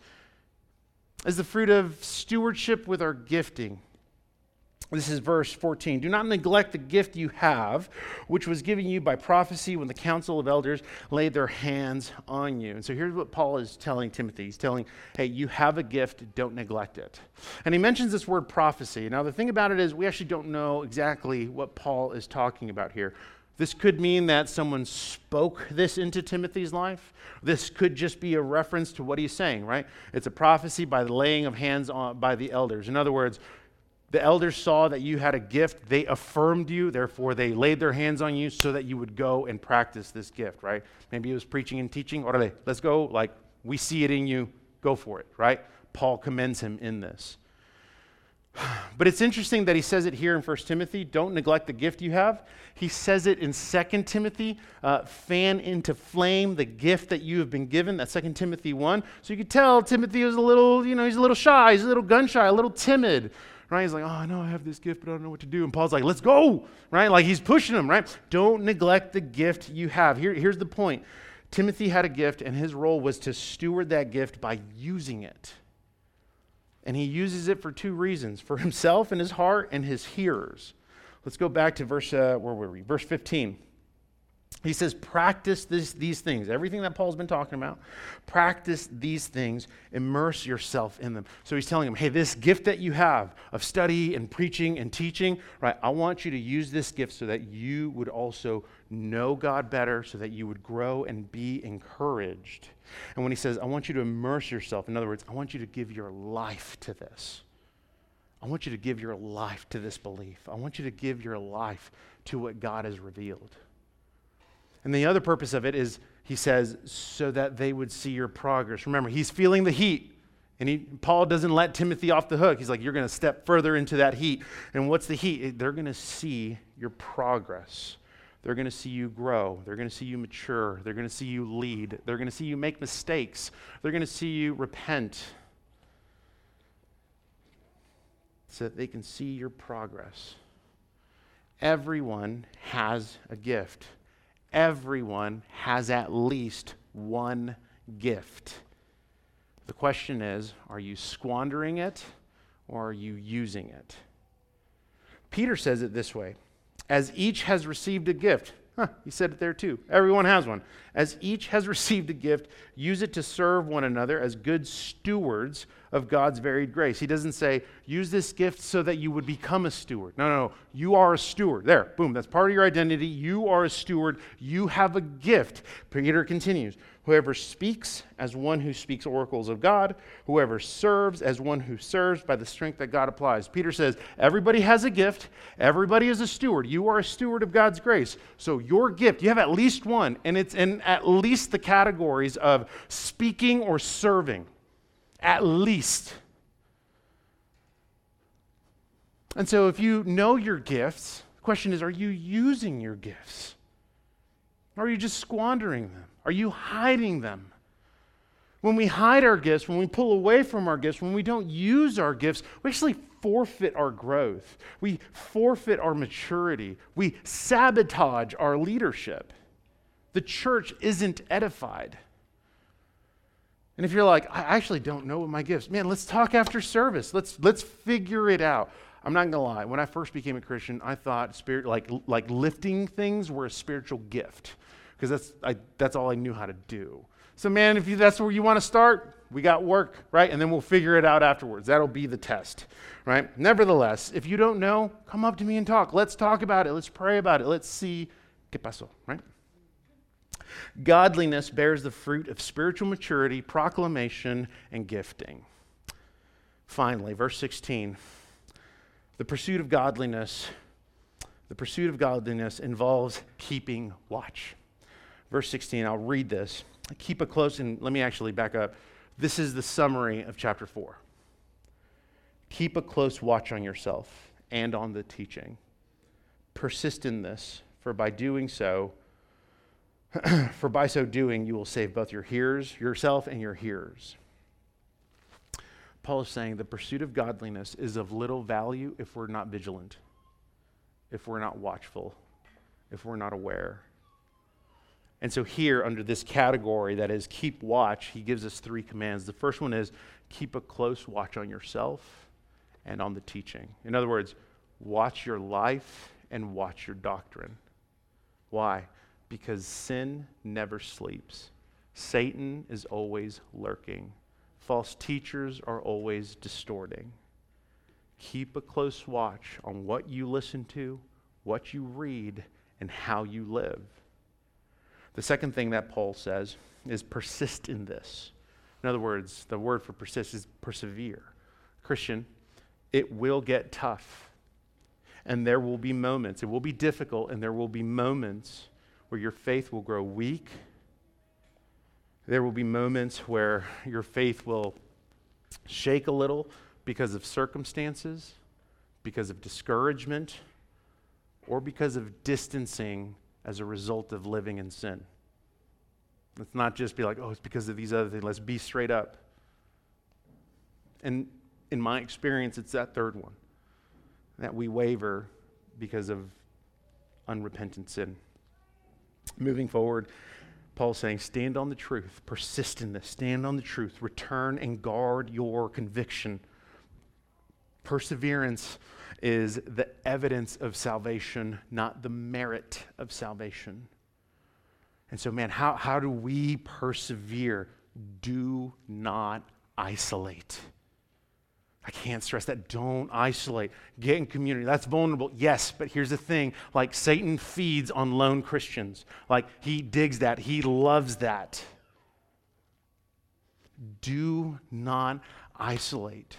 is the fruit of stewardship with our gifting. This is verse 14. Do not neglect the gift you have, which was given you by prophecy when the council of elders laid their hands on you. And so here's what Paul is telling Timothy. He's telling, hey, you have a gift, don't neglect it. And he mentions this word prophecy. Now, the thing about it is, we actually don't know exactly what Paul is talking about here. This could mean that someone spoke this into Timothy's life. This could just be a reference to what he's saying, right? It's a prophecy by the laying of hands on by the elders. In other words, the elders saw that you had a gift. They affirmed you. Therefore, they laid their hands on you so that you would go and practice this gift, right? Maybe it was preaching and teaching. Orale, let's go. Like, we see it in you. Go for it, right? Paul commends him in this. But it's interesting that he says it here in 1 Timothy don't neglect the gift you have. He says it in 2 Timothy uh, fan into flame the gift that you have been given. That's 2 Timothy 1. So you could tell Timothy was a little, you know, he's a little shy, he's a little gun shy, a little timid. Right? He's like, oh, I know I have this gift, but I don't know what to do. And Paul's like, let's go. Right? Like he's pushing him, right? Don't neglect the gift you have. Here, here's the point Timothy had a gift, and his role was to steward that gift by using it. And he uses it for two reasons for himself and his heart and his hearers. Let's go back to verse, uh, where were we? Verse 15. He says, practice this, these things. Everything that Paul's been talking about, practice these things, immerse yourself in them. So he's telling him, hey, this gift that you have of study and preaching and teaching, right? I want you to use this gift so that you would also know God better, so that you would grow and be encouraged. And when he says, I want you to immerse yourself, in other words, I want you to give your life to this. I want you to give your life to this belief. I want you to give your life to what God has revealed. And the other purpose of it is, he says, so that they would see your progress. Remember, he's feeling the heat. And he, Paul doesn't let Timothy off the hook. He's like, you're going to step further into that heat. And what's the heat? They're going to see your progress. They're going to see you grow. They're going to see you mature. They're going to see you lead. They're going to see you make mistakes. They're going to see you repent so that they can see your progress. Everyone has a gift everyone has at least one gift. The question is are you squandering it or are you using it? Peter says it this way As each has received a gift, huh, he said it there too. Everyone has one. As each has received a gift, use it to serve one another as good stewards of God's varied grace. He doesn't say, use this gift so that you would become a steward. No, no, no. You are a steward. There, boom, that's part of your identity. You are a steward. You have a gift. Peter continues Whoever speaks as one who speaks oracles of God, whoever serves as one who serves by the strength that God applies. Peter says, everybody has a gift, everybody is a steward. You are a steward of God's grace. So your gift, you have at least one, and it's in at least the categories of speaking or serving at least. And so, if you know your gifts, the question is are you using your gifts? Or are you just squandering them? Are you hiding them? When we hide our gifts, when we pull away from our gifts, when we don't use our gifts, we actually forfeit our growth. We forfeit our maturity. We sabotage our leadership. The church isn't edified. And if you're like, I actually don't know what my gifts, man, let's talk after service. Let's let's figure it out. I'm not gonna lie. When I first became a Christian, I thought spirit like like lifting things were a spiritual gift because that's I, that's all I knew how to do. So man, if you, that's where you want to start, we got work, right? And then we'll figure it out afterwards. That'll be the test, right? Nevertheless, if you don't know, come up to me and talk. Let's talk about it. Let's pray about it. Let's see qué pasó, right? Godliness bears the fruit of spiritual maturity, proclamation, and gifting. Finally, verse 16 the pursuit of godliness the pursuit of godliness involves keeping watch. Verse 16 i'll read this. Keep a close and let me actually back up. This is the summary of chapter 4 keep a close watch on yourself and on the teaching. Persist in this for by doing so For by so doing, you will save both your hearers, yourself, and your hearers. Paul is saying the pursuit of godliness is of little value if we're not vigilant, if we're not watchful, if we're not aware. And so, here, under this category that is keep watch, he gives us three commands. The first one is keep a close watch on yourself and on the teaching. In other words, watch your life and watch your doctrine. Why? Because sin never sleeps. Satan is always lurking. False teachers are always distorting. Keep a close watch on what you listen to, what you read, and how you live. The second thing that Paul says is persist in this. In other words, the word for persist is persevere. Christian, it will get tough. And there will be moments, it will be difficult, and there will be moments where your faith will grow weak. There will be moments where your faith will shake a little because of circumstances, because of discouragement, or because of distancing as a result of living in sin. Let's not just be like, oh, it's because of these other things. Let's be straight up. And in my experience, it's that third one that we waver because of unrepentant sin. Moving forward, Paul's saying, stand on the truth, persist in this, stand on the truth, return and guard your conviction. Perseverance is the evidence of salvation, not the merit of salvation. And so, man, how, how do we persevere? Do not isolate. I can't stress that. Don't isolate. Get in community. That's vulnerable. Yes, but here's the thing like Satan feeds on lone Christians. Like he digs that. He loves that. Do not isolate.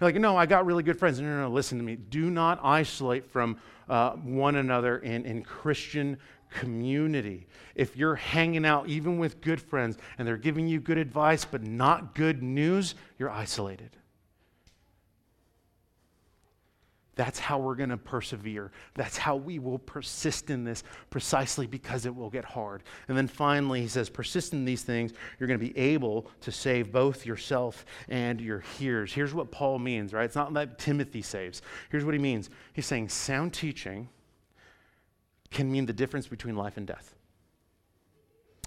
You're like, no, I got really good friends. No, no, no, listen to me. Do not isolate from uh, one another in, in Christian community. If you're hanging out even with good friends and they're giving you good advice but not good news, you're isolated. That's how we're going to persevere. That's how we will persist in this precisely because it will get hard. And then finally, he says, persist in these things. You're going to be able to save both yourself and your hearers. Here's what Paul means, right? It's not that Timothy saves. Here's what he means He's saying sound teaching can mean the difference between life and death.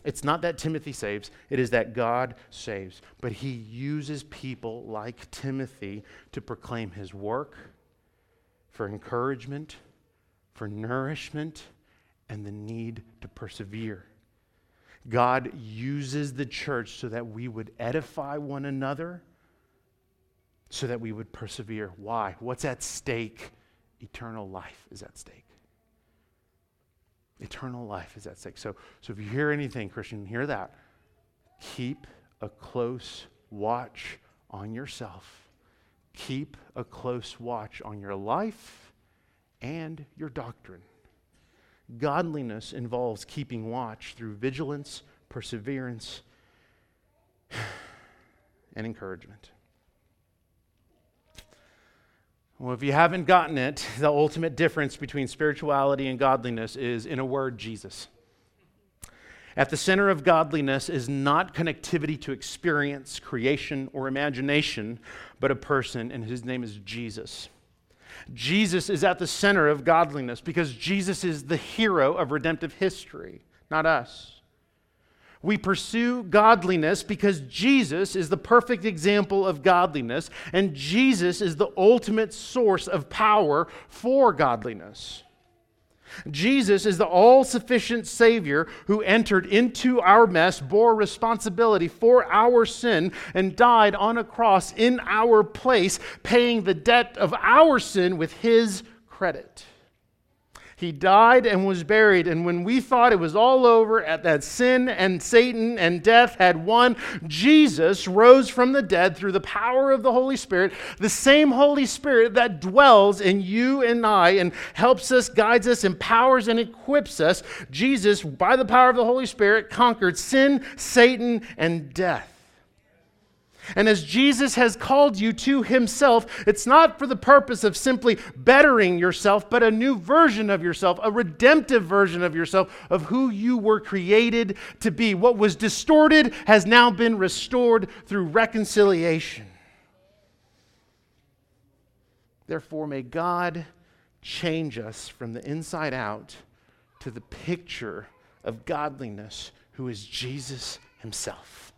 It's not that Timothy saves, it is that God saves. But he uses people like Timothy to proclaim his work for encouragement, for nourishment, and the need to persevere. God uses the church so that we would edify one another, so that we would persevere. Why? What's at stake? Eternal life is at stake. Eternal life is at stake. So, so if you hear anything, Christian, hear that. Keep a close watch on yourself Keep a close watch on your life and your doctrine. Godliness involves keeping watch through vigilance, perseverance, and encouragement. Well, if you haven't gotten it, the ultimate difference between spirituality and godliness is, in a word, Jesus. At the center of godliness is not connectivity to experience, creation, or imagination, but a person, and his name is Jesus. Jesus is at the center of godliness because Jesus is the hero of redemptive history, not us. We pursue godliness because Jesus is the perfect example of godliness, and Jesus is the ultimate source of power for godliness. Jesus is the all sufficient Savior who entered into our mess, bore responsibility for our sin, and died on a cross in our place, paying the debt of our sin with His credit. He died and was buried. And when we thought it was all over, at that sin and Satan and death had won, Jesus rose from the dead through the power of the Holy Spirit, the same Holy Spirit that dwells in you and I and helps us, guides us, empowers, and equips us. Jesus, by the power of the Holy Spirit, conquered sin, Satan, and death. And as Jesus has called you to himself, it's not for the purpose of simply bettering yourself, but a new version of yourself, a redemptive version of yourself, of who you were created to be. What was distorted has now been restored through reconciliation. Therefore, may God change us from the inside out to the picture of godliness, who is Jesus himself.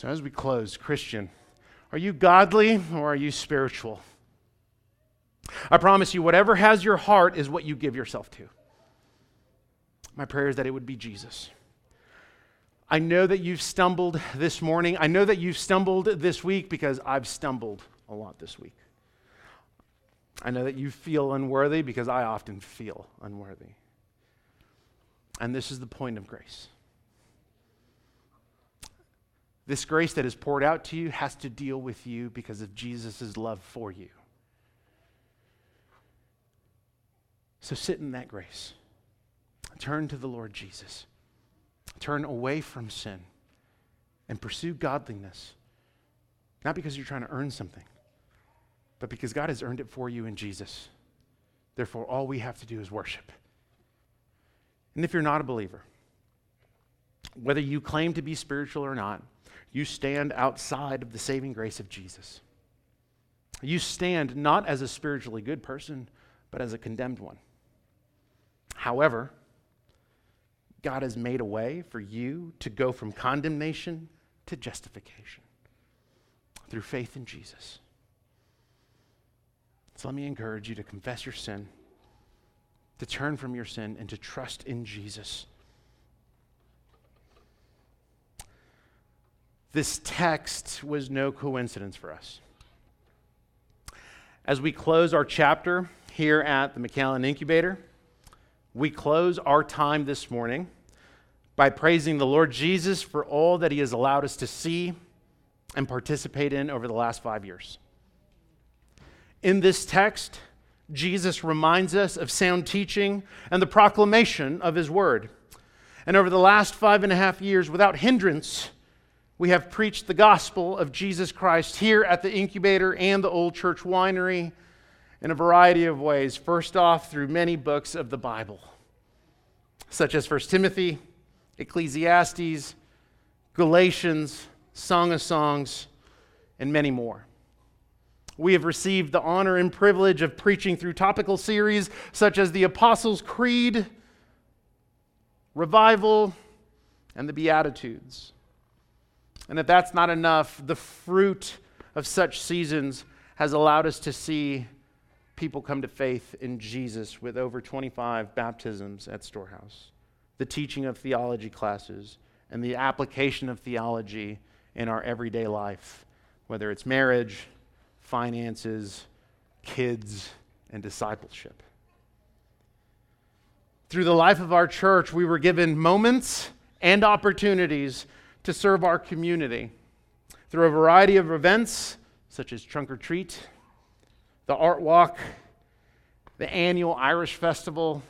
So, as we close, Christian, are you godly or are you spiritual? I promise you, whatever has your heart is what you give yourself to. My prayer is that it would be Jesus. I know that you've stumbled this morning. I know that you've stumbled this week because I've stumbled a lot this week. I know that you feel unworthy because I often feel unworthy. And this is the point of grace. This grace that is poured out to you has to deal with you because of Jesus' love for you. So sit in that grace. Turn to the Lord Jesus. Turn away from sin and pursue godliness Not because you're trying to earn something, but because God has earned it for you in Jesus. Therefore, all we have to do is worship. And if you're not a believer, whether you claim to be spiritual or not, you stand outside of the saving grace of Jesus. You stand not as a spiritually good person, but as a condemned one. However, God has made a way for you to go from condemnation to justification through faith in Jesus. So let me encourage you to confess your sin, to turn from your sin, and to trust in Jesus. This text was no coincidence for us. As we close our chapter here at the McAllen Incubator, we close our time this morning by praising the Lord Jesus for all that he has allowed us to see and participate in over the last five years. In this text, Jesus reminds us of sound teaching and the proclamation of his word. And over the last five and a half years, without hindrance, we have preached the gospel of Jesus Christ here at the incubator and the Old Church Winery in a variety of ways. First off, through many books of the Bible, such as 1 Timothy, Ecclesiastes, Galatians, Song of Songs, and many more. We have received the honor and privilege of preaching through topical series such as the Apostles' Creed, Revival, and the Beatitudes. And if that's not enough, the fruit of such seasons has allowed us to see people come to faith in Jesus with over 25 baptisms at Storehouse, the teaching of theology classes, and the application of theology in our everyday life, whether it's marriage, finances, kids, and discipleship. Through the life of our church, we were given moments and opportunities to serve our community through a variety of events such as Trunk or Treat, the Art Walk, the annual Irish Festival,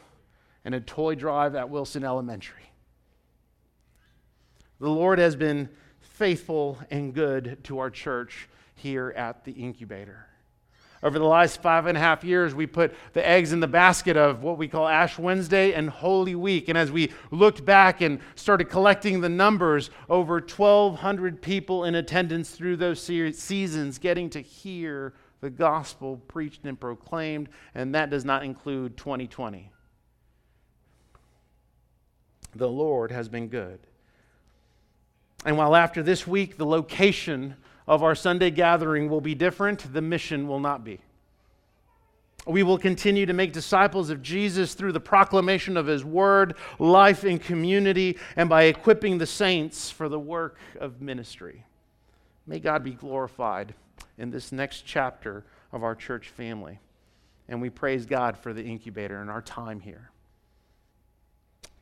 and a toy drive at Wilson Elementary. The Lord has been faithful and good to our church here at the incubator. Over the last five and a half years, we put the eggs in the basket of what we call Ash Wednesday and Holy Week. And as we looked back and started collecting the numbers, over 1,200 people in attendance through those seasons getting to hear the gospel preached and proclaimed. And that does not include 2020. The Lord has been good. And while after this week, the location of our Sunday gathering will be different, the mission will not be. We will continue to make disciples of Jesus through the proclamation of his word, life in community, and by equipping the saints for the work of ministry. May God be glorified in this next chapter of our church family. And we praise God for the incubator and our time here.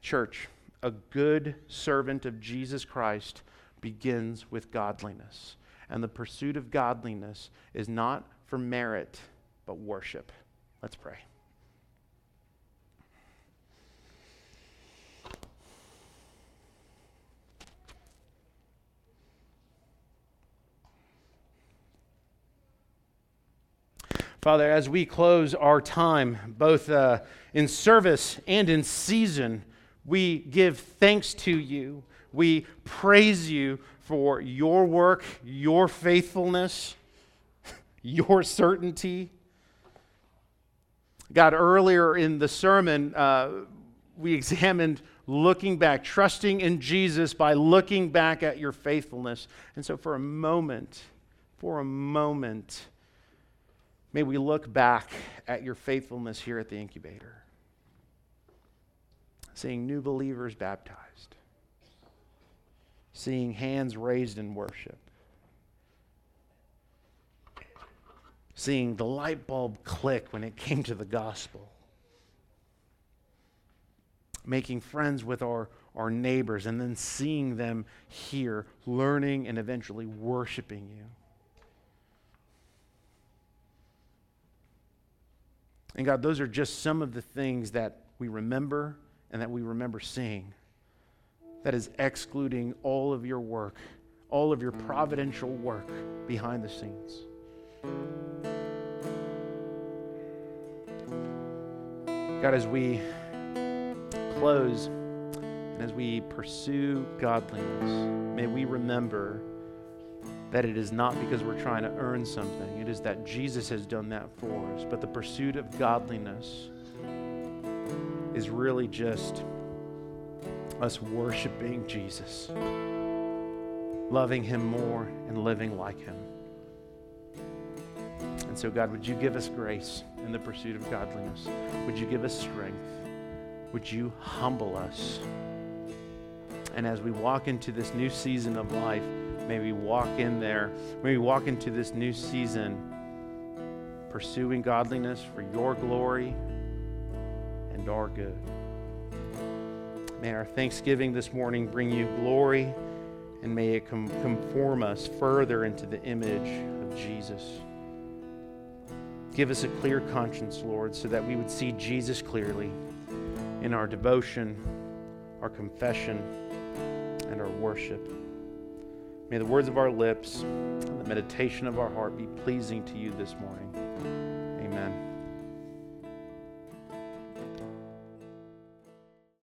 Church, a good servant of Jesus Christ begins with godliness and the pursuit of godliness is not for merit, but worship. Let's pray. Father, as we close our time, both uh, in service and in season, we give thanks to you. We praise you for your work, your faithfulness, your certainty. God, earlier in the sermon, uh, we examined looking back, trusting in Jesus by looking back at your faithfulness. And so, for a moment, for a moment, may we look back at your faithfulness here at the incubator, seeing new believers baptized seeing hands raised in worship, seeing the light bulb click when it came to the gospel, making friends with our, our neighbors, and then seeing them here, learning and eventually worshiping you. And God, those are just some of the things that we remember and that we remember seeing that is excluding all of your work all of your providential work behind the scenes. God, as we close and as we pursue godliness, may we remember that it is not because we're trying to earn something, it is that Jesus has done that for us. But the pursuit of godliness is really just us worshiping Jesus, loving Him more, and living like Him. And so, God, would you give us grace in the pursuit of godliness? Would you give us strength? Would you humble us? And as we walk into this new season of life, may we walk in there, may we walk into this new season pursuing godliness for your glory and our good. May our thanksgiving this morning bring you glory, and may it conform us further into the image of Jesus. Give us a clear conscience, Lord, so that we would see Jesus clearly in our devotion, our confession, and our worship. May the words of our lips and the meditation of our heart be pleasing to you this morning. Amen.